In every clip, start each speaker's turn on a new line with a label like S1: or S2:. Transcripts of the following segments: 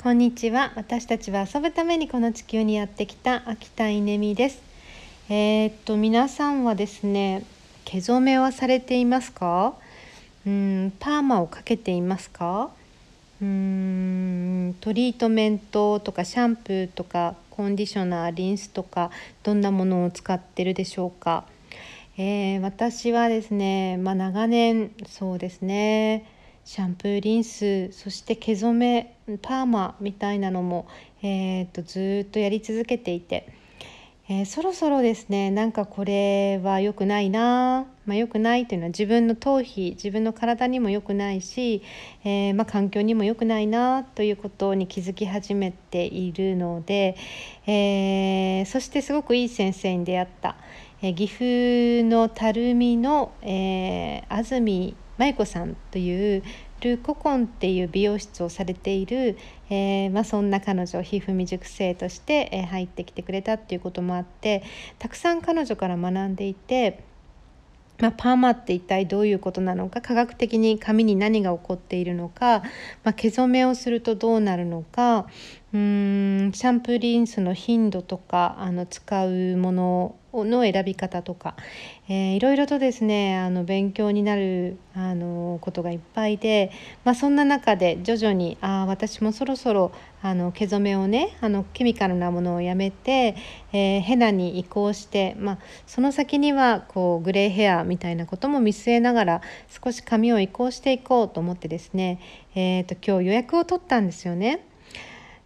S1: こんにちは。私たちは遊ぶためにこの地球にやってきた秋田稲美です。えー、っと皆さんはですね毛染めはされていますか？うんパーマをかけていますか？うんトリートメントとかシャンプーとかコンディショナーリンスとかどんなものを使ってるでしょうか、えー、私はですね、まあ、長年そうですねシャンプーリンスそして毛染めパーマみたいなのも、えーと、ずっとやり続けていて、えー、そろそろですねなんかこれは良くないな、まあ、良くないというのは自分の頭皮自分の体にも良くないし、えー、まあ、環境にも良くないなということに気づき始めているので、えー、そしてすごくいい先生に出会った、え岐阜の垂水の、え安住舞子さんというルココンっていう美容室をされている、えー、まあ、そんな彼女皮膚未熟生として、え入ってきてくれたっていうこともあってたくさん彼女から学んでいて。まあ、パーマって一体どういうことなのか科学的に髪に何が起こっているのか、まあ、毛染めをするとどうなるのかうんシャンプーリンスの頻度とかあの使うものの選び方とか、えー、いろいろとですねあの勉強になるあのことがいっぱいで、まあ、そんな中で徐々にあ私もそろそろあの毛染めをねあのケミカルなものをやめて、えー、ヘナに移行して、まあ、その先にはこうグレーヘアみたいなことも見据えながら少し髪を移行していこうと思ってですね、えーと今日予約を取ったんですよね。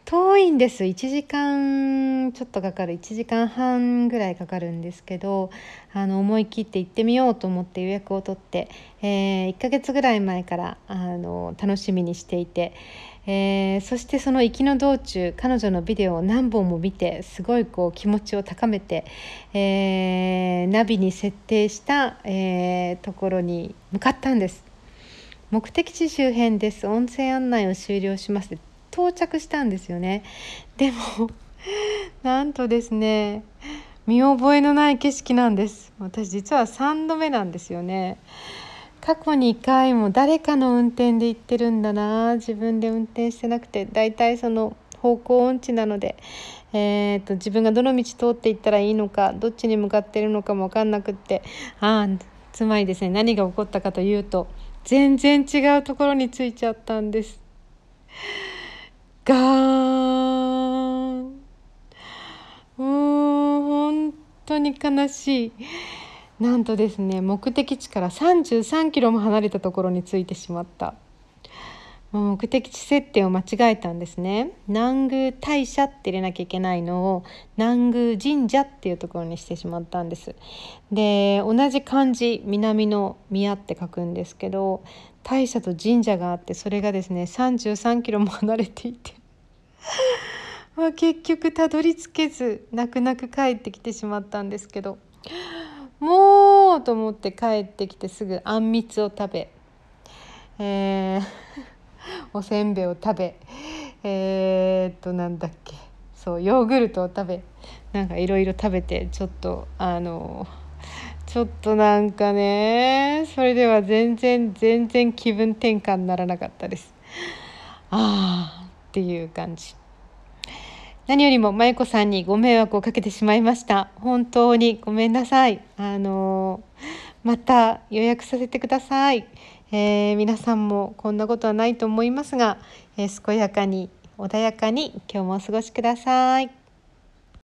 S1: 遠いんです1時間ちょっとかかる1時間半ぐらいかかるんですけどあの思い切って行ってみようと思って予約を取って、えー、1ヶ月ぐらい前からあの楽しみにしていて、えー、そしてその行きの道中彼女のビデオを何本も見てすごいこう気持ちを高めて、えー、ナビに設定した、えところに向かったんです。目的地周辺です。音声案内を終了します。到着したんですよね。でも なんとですね見覚えのない景色なんです。私実は3度目なんですよね。過去2回も誰かの運転で行ってるんだな。自分で運転してなくてだいたいその方向音痴なので、えーと、自分がどの道通っていったらいいのかどっちに向かってるのかも分かんなくってあつまりですね何が起こったかというと全然違うところに着いちゃったんです。ガーン。もう本当に悲しい。なんとですね目的地から33キロも離れたところに着いてしまった。目的地設定を間違えたんですね。南宮大社って入れなきゃいけないのを南宮神社っていうところにしてしまったんです。で同じ漢字南の宮って書くんですけど大社と神社があってそれがですね33キロも離れていて。ま結局たどり着けず泣く泣く帰ってきてしまったんですけど。もうと思って帰ってきてすぐあんみつを食べ、えー、おせんべいを食べえー、っとなんだっけそうヨーグルトを食べなんかいろいろ食べてちょっとあのちょっとなんかねそれでは全然全然気分転換にならなかったです。ああっていう感じ。何よりも舞子さんにご迷惑をかけてしまいました。本当にごめんなさい。あのまた予約させてください。えー、皆さんもこんなことはないと思いますが、えー、健やかに穏やかに今日もお過ごしください。